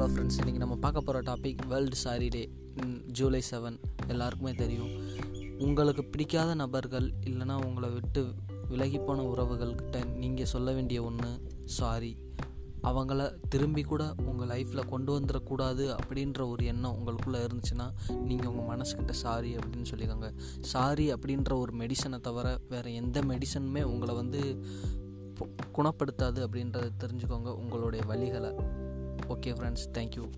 Hello friends இன்றைக்கி நம்ம பார்க்க போகிற topic world sari day July seven எல்லாருக்குமே தெரியும். உங்களுக்கு பிடிக்காத நபர்கள் இல்லைனா உங்களை விட்டு விலகிப்போன உறவுகள்கிட்ட நீங்கள் சொல்ல வேண்டிய ஒன்று சாரி அவங்கள திரும்பி கூட உங்கள் லைஃப்பில் கொண்டு வந்துடக்கூடாது அப்படின்ற ஒரு எண்ணம் உங்களுக்குள்ளே இருந்துச்சுன்னா நீங்கள் உங்கள் மனசுக்கிட்ட சாரி அப்படின்னு சொல்லிக்கோங்க. சாரி அப்படின்ற ஒரு மெடிசனை தவிர வேறு எந்த மெடிசனுமே உங்களை வந்து குணப்படுத்தாது அப்படின்றத தெரிஞ்சுக்கோங்க உங்களுடைய வழிகளை. okay friends thank you.